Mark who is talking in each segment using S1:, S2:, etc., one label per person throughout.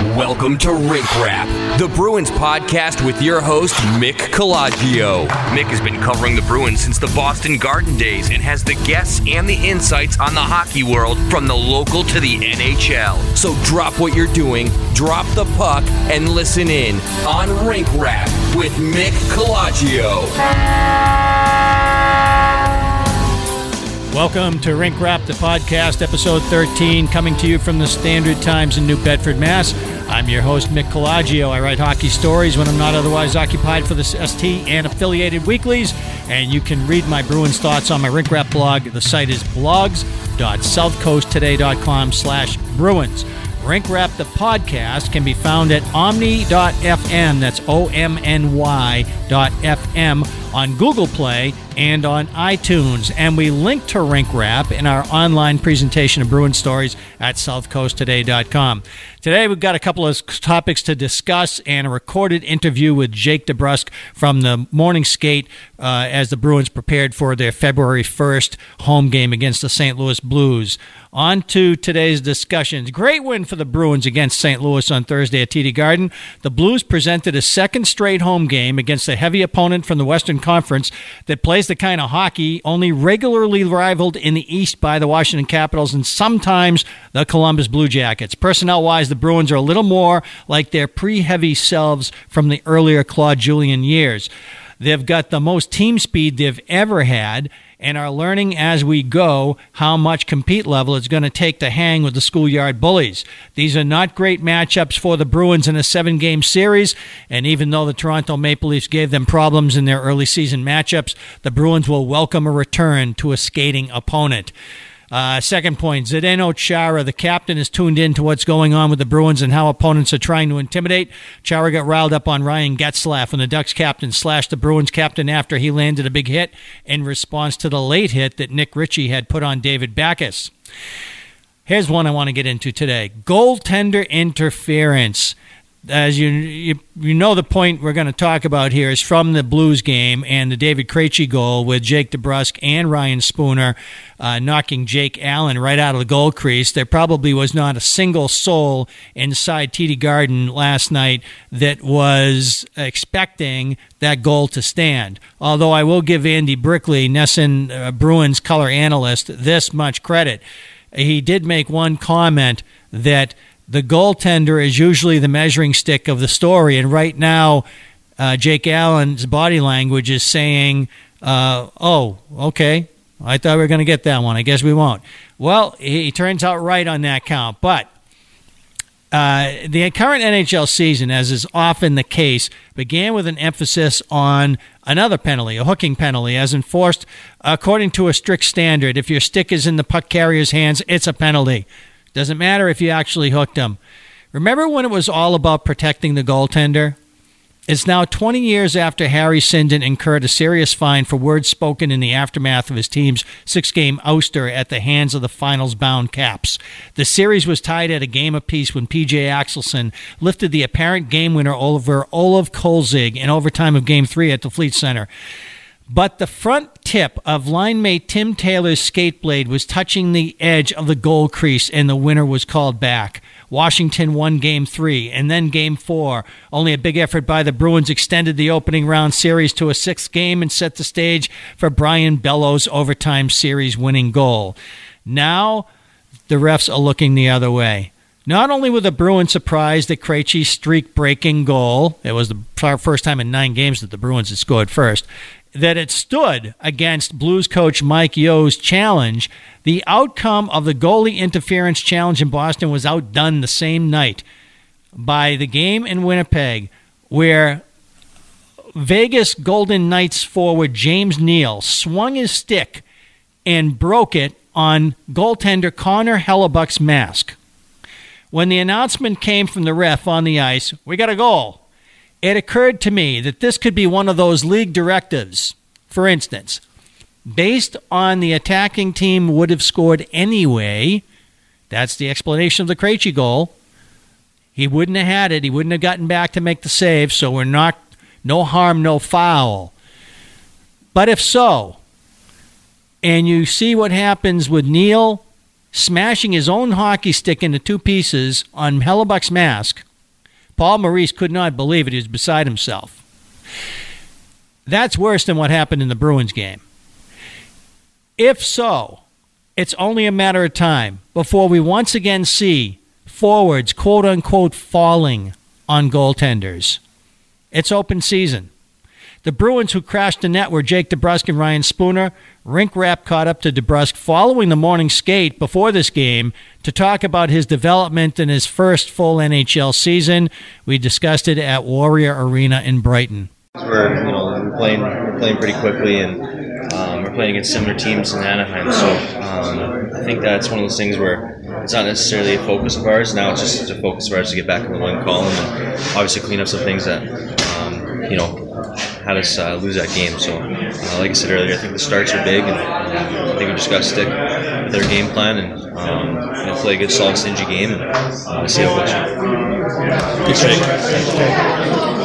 S1: Welcome to Rink Wrap, the Bruins podcast with your host, Mick Colageo. Mick has been covering the Bruins since the Boston Garden days and has the guests and the insights on the hockey world from the local to the NHL. So drop what you're doing, drop the puck, and listen in on Rink Wrap with Mick Colageo.
S2: Welcome to Rink Wrap, the podcast, episode 13, coming to you from the Standard Times in New Bedford, Mass. I'm your host, Mick Colageo. I write hockey stories when I'm not otherwise occupied for the ST and affiliated weeklies, and you can read my Bruins thoughts on my Rink Wrap blog. The site is blogs.southcoasttoday.com slash Bruins. Rink Wrap, the podcast, can be found at omny.fm, that's O-M-N-Y dot F-M, on Google Play and on iTunes. And we link to Rink Wrap in our online presentation of Bruin stories at southcoasttoday.com. Today, we've got a couple of topics to discuss and a recorded interview with Jake DeBrusk from the morning skate uh, as the Bruins prepared for their February 1st home game against the St. Louis Blues. On to today's discussions. Great win for the Bruins against St. Louis on Thursday at TD Garden. The Blues presented a second straight home game against a heavy opponent from the Western Conference that plays the kind of hockey only regularly rivaled in the East by the Washington Capitals and sometimes the Columbus Blue Jackets. Personnel wise, the Bruins are a little more like their pre heavy selves from the earlier Claude Julien years. They've got the most team speed they've ever had and are learning as we go how much compete level it's going to take to hang with the schoolyard bullies. These are not great matchups for the Bruins in a seven game series, and even though the Toronto Maple Leafs gave them problems in their early season matchups, the Bruins will welcome a return to a skating opponent. Uh, second point, Zdeno Chara, the captain, is tuned in to what's going on with the Bruins and how opponents are trying to intimidate. Chara got riled up on Ryan Getzlaf when the Ducks captain slashed the Bruins captain after he landed a big hit in response to the late hit that Nick Ritchie had put on David Backes. Here's one I want to get into today goaltender interference as you, you you know the point we're going to talk about here is from the Blues game and the David Krejci goal with Jake DeBrusk and Ryan Spooner uh, knocking Jake Allen right out of the goal crease. There probably was not a single soul inside TD Garden last night that was expecting that goal to stand. Although I will give Andy Brickley, NESN uh, Bruins color analyst, this much credit. He did make one comment that – the goaltender is usually the measuring stick of the story. And right now, uh, Jake Allen's body language is saying, uh, oh, okay, I thought we were going to get that one. I guess we won't. Well, he, he turns out right on that count. But uh, the current NHL season, as is often the case, began with an emphasis on another penalty, a hooking penalty, as enforced according to a strict standard. If your stick is in the puck carrier's hands, it's a penalty. Doesn't matter if you actually hooked him. Remember when it was all about protecting the goaltender? It's now 20 years after Harry Sinden incurred a serious fine for words spoken in the aftermath of his team's six game ouster at the hands of the finals bound Caps. The series was tied at a game apiece when PJ Axelsson lifted the apparent game winner over Olaf Kolzig in overtime of Game 3 at the Fleet Center. But the front tip of line mate Tim Taylor's skate blade was touching the edge of the goal crease, and the winner was called back. Washington won game three and then game four. Only a big effort by the Bruins extended the opening round series to a sixth game and set the stage for Brian Bellows' overtime series winning goal. Now the refs are looking the other way. Not only were the Bruins surprised at Krejci's streak breaking goal, it was the first time in nine games that the Bruins had scored first, that it stood against Blues coach Mike Yeo's challenge, the outcome of the goalie interference challenge in Boston was outdone the same night by the game in Winnipeg, where Vegas Golden Knights forward James Neal swung his stick and broke it on goaltender Connor Hellebuyck's mask. When the announcement came from the ref on the ice, we got a goal it occurred to me that this could be one of those league directives. For instance, based on the attacking team would have scored anyway, that's the explanation of the Krejci goal. He wouldn't have had it. He wouldn't have gotten back to make the save. So we're not, no harm, no foul. But if so, and you see what happens with Neal smashing his own hockey stick into two pieces on Hellebuyck's mask, Paul Maurice could not believe it. He was beside himself. That's worse than what happened in the Bruins game. If so, it's only a matter of time before we once again see forwards, quote unquote, falling on goaltenders. It's open season. The Bruins who crashed the net were Jake DeBrusk and Ryan Spooner. Rink Wrap caught up to DeBrusk following the morning skate before this game to talk about his development in his first full NHL season. We discussed it at Warrior Arena in Brighton.
S3: We're you know we're playing we're playing pretty quickly and um, we're playing against similar teams in Anaheim. So um, I think that's one of those things where it's not necessarily a focus of ours. Now it's just a focus of ours to get back in the win column and obviously clean up some things that um, you know had us uh, lose that game. So uh, like I said earlier, I think the starts are big and I think we just got to stick with our game plan and, um, and play a good solid stingy game and uh, see how it goes.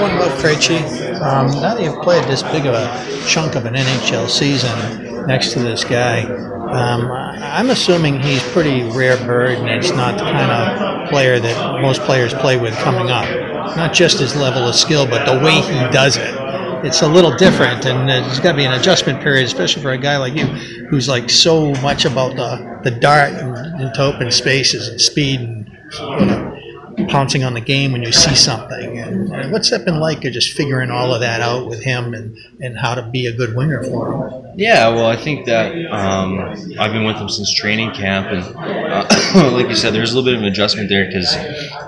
S4: One about Krejci. Um, now that you've played this big of a chunk of an NHL season next to this guy, um, I'm assuming he's pretty rare bird, and it's not the kind of player that most players play with coming up. Not just his level of skill, but the way he does it. It's a little different, and there's got to be an adjustment period, especially for a guy like you, who's like so much about the, the dart and into open spaces and speed and you know, pouncing on the game when you see something. And, and what's that been like? Just figuring all of that out with him and, and how to be a good winger for him.
S3: Yeah, well, I think that um, I've been with him since training camp, and uh, like you said, there's a little bit of an adjustment there because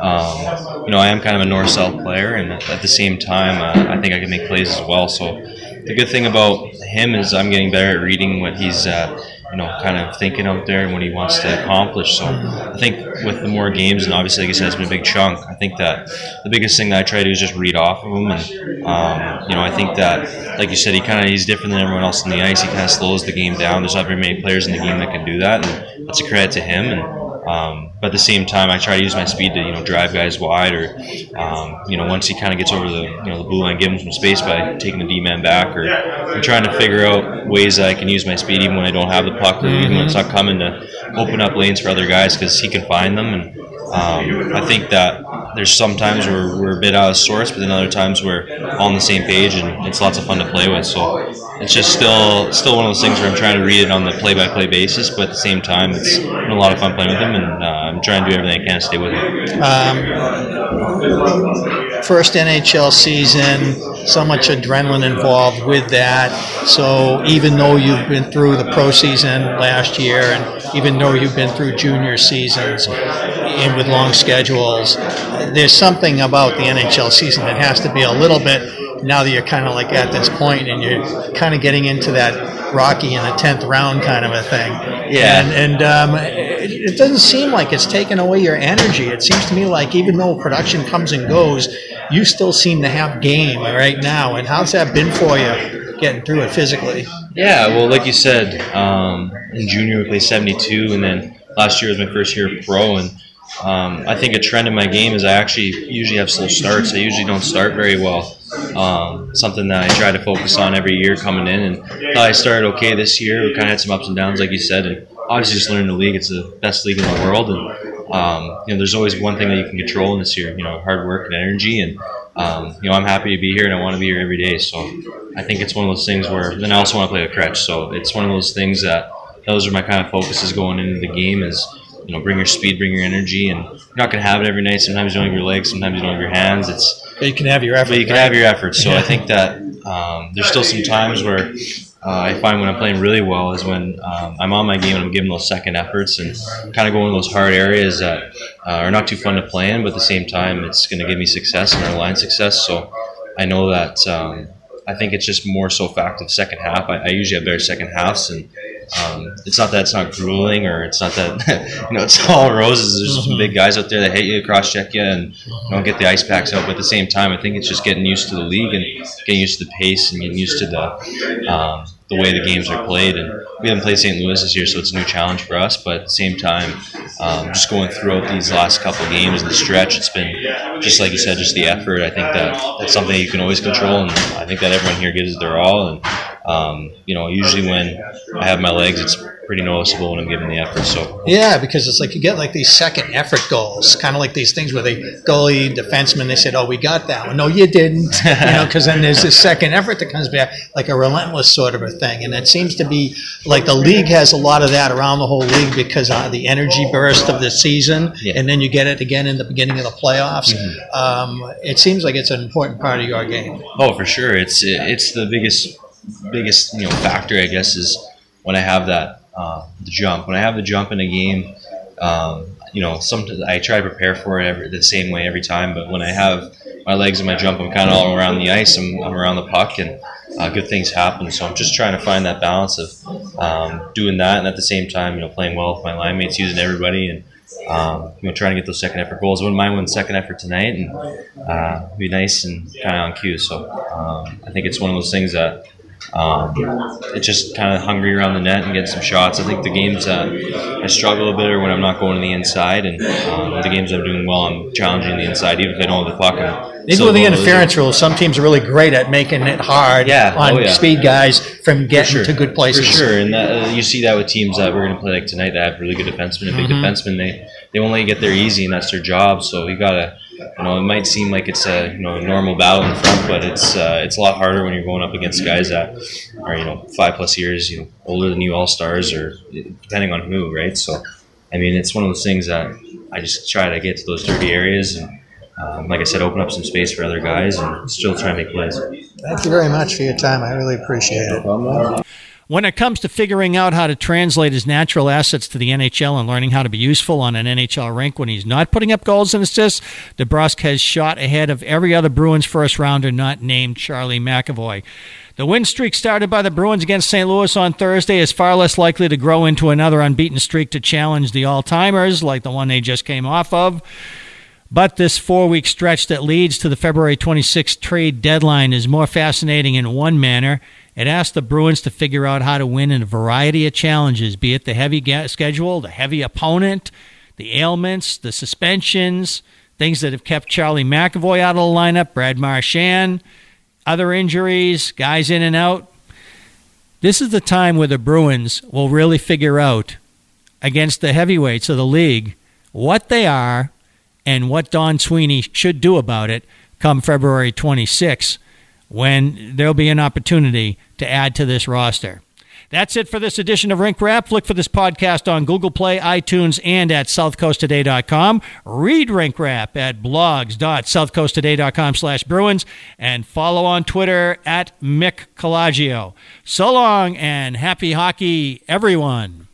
S3: um, you know I am kind of a north-south player, and at the same time, uh, I think I can make plays as well. So the good thing about him is I'm getting better at reading what he's. Uh, you know, kind of thinking out there and what he wants to accomplish. So I think with the more games, and obviously, like I said, it's been a big chunk. I think that the biggest thing that I try to do is just read off of him, and um, you know, I think that, like you said, he kind of he's different than everyone else in the ice. He kind of slows the game down. There's not very many players in the game that can do that, and that's a credit to him. And um, but at the same time, I try to use my speed to you know drive guys wide, or um, you know once he kind of gets over the you know the blue line, give him some space by taking the D man back, or I'm trying to figure out ways that I can use my speed even when I don't have the puck, or even when it's not coming to open up lanes for other guys because he can find them. And um, I think that there's some times where we're a bit out of sorts, but then other times we're on the same page, and it's lots of fun to play with. So it's just still still one of those things where I'm trying to read it on the play-by-play basis, but at the same time, it's a lot of fun playing with him, and uh, I'm trying to do everything I can to stay with him.
S4: Um, first NHL season, so much adrenaline involved with that. So even though you've been through the pro season last year, and even though you've been through junior seasons, and with long schedules, there's something about the NHL season that has to be a little bit now that you're kind of like at this point and you're kind of getting into that Rocky in the tenth round kind of a thing.
S3: Yeah.
S4: And, and um, it, it doesn't seem like it's taken away your energy. It seems to me like even though production comes and goes, you still seem to have game right now. And how's that been for you getting through it physically?
S3: Yeah, well, like you said, um, in junior we played 72, and then last year was my first year pro, and um, I think a trend in my game is I actually usually have slow starts. I usually don't start very well. Um, something that I try to focus on every year coming in, and I started okay this year. We kind of had some ups and downs, like you said, and obviously just learning the league. It's the best league in the world, and um, you know there's always one thing that you can control in this year. You know, hard work and energy, and um, you know I'm happy to be here and I want to be here every day. So I think it's one of those things where then I also want to play the crutch. So it's one of those things that those are my kind of focuses going into the game is you know, bring your speed, bring your energy, and you're not going to have it every night. Sometimes you don't have your legs, sometimes you don't have your hands. It's
S4: But you can have your effort.
S3: but you can
S4: right?
S3: have your efforts. So I think that um, there's still some times where uh, I find when I'm playing really well is when um, I'm on my game and I'm giving those second efforts and kind of going to those hard areas that uh, are not too fun to play in, but at the same time it's going to give me success and line success. So I know that um, I think it's just more so fact of second half. I, I usually have better second halves and. Um, it's not that it's not grueling or it's not that you know it's all roses. There's some big guys out there that hate you, cross check you, and don't get the ice packs out. But at the same time, I think it's just getting used to the league and getting used to the pace and getting used to the um, the way the games are played. And we haven't played St. Louis this year, so it's a new challenge for us. But at the same time, um, just going throughout these last couple of games and the stretch, it's been just like you said, just the effort. I think that that's something you can always control, and I think that everyone here gives it their all. And um, you know, usually when I have my legs, it's pretty noticeable when I'm giving the effort. So
S4: Yeah, because it's like you get like these second effort goals, kind of like these things where they goalie, defenseman, they said, "Oh, we got that one." No, you didn't. you know, because then there's this second effort that comes back, like a relentless sort of a thing, and it seems to be like the league has a lot of that around the whole league because of the energy burst of the season,
S3: Yeah.
S4: and then you get it again in the beginning of the playoffs. Um, it seems like it's an important part of your game.
S3: Oh, for sure. It's it's the biggest biggest you know factor I guess is when I have that uh, the jump. When I have the jump in a game, um, you know, sometimes I try to prepare for it every, the same way every time. But when I have my legs and my jump, I'm kind of all around the ice. I'm, I'm around the puck, and uh, good things happen. So I'm just trying to find that balance of um, doing that, and at the same time, you know, playing well with my line mates, using everybody, and um, you know, trying to get those second effort goals. Wouldn't mind one second effort tonight, and uh, be nice and kind of on cue. So um, I think it's one of those things that um, it's just kind of hungry around the net and get some shots. I think the games uh, I struggle a bit are when I'm not going to the inside, and um, the games I'm doing well, I'm challenging the inside, even if I don't have the puck. I'm
S4: Even with the
S3: to
S4: interference rules, some teams are really great at making it hard
S3: Yeah,
S4: on
S3: oh, yeah.
S4: speed guys from getting to good places.
S3: For sure, and that, uh, you see that with teams that we're going to play like tonight that have really good defensemen and big
S4: Mm-hmm.
S3: defensemen. They they only get there easy, and that's their job. So you gotta, you know, it might seem like it's a you know a normal battle in front, but it's uh, it's a lot harder when you're going up against guys that are you know five plus years, you know, older than you, all stars, or depending on who, right? So, I mean, it's one of those things that I just try to get to those dirty areas and. Um, like I said, open up some space for other guys and still try and make plays.
S4: Thank you very much for your time. I really appreciate it.
S2: When it comes to figuring out how to translate his natural assets to the NHL and learning how to be useful on an NHL rink when he's not putting up goals and assists, DeBrusk has shot ahead of every other Bruins first rounder not named Charlie McAvoy. The win streak started by the Bruins against St. Louis on Thursday is far less likely to grow into another unbeaten streak to challenge the all timers like the one they just came off of. But this four week stretch that leads to the February 26th trade deadline is more fascinating in one manner. It asks the Bruins to figure out how to win in a variety of challenges, be it the heavy ga- schedule, the heavy opponent, the ailments, the suspensions, things that have kept Charlie McAvoy out of the lineup, Brad Marchand, other injuries, guys in and out. This is the time where the Bruins will really figure out against the heavyweights of the league what they are and what Don Sweeney should do about it come February 26, when there'll be an opportunity to add to this roster. That's it for this edition of Rink Wrap. Look for this podcast on Google Play, iTunes, and at southcoasttoday.com. Read Rink Wrap at blogs.southcoasttoday.com slash Bruins and follow on Twitter at Mick Colageo. So long and happy hockey, everyone.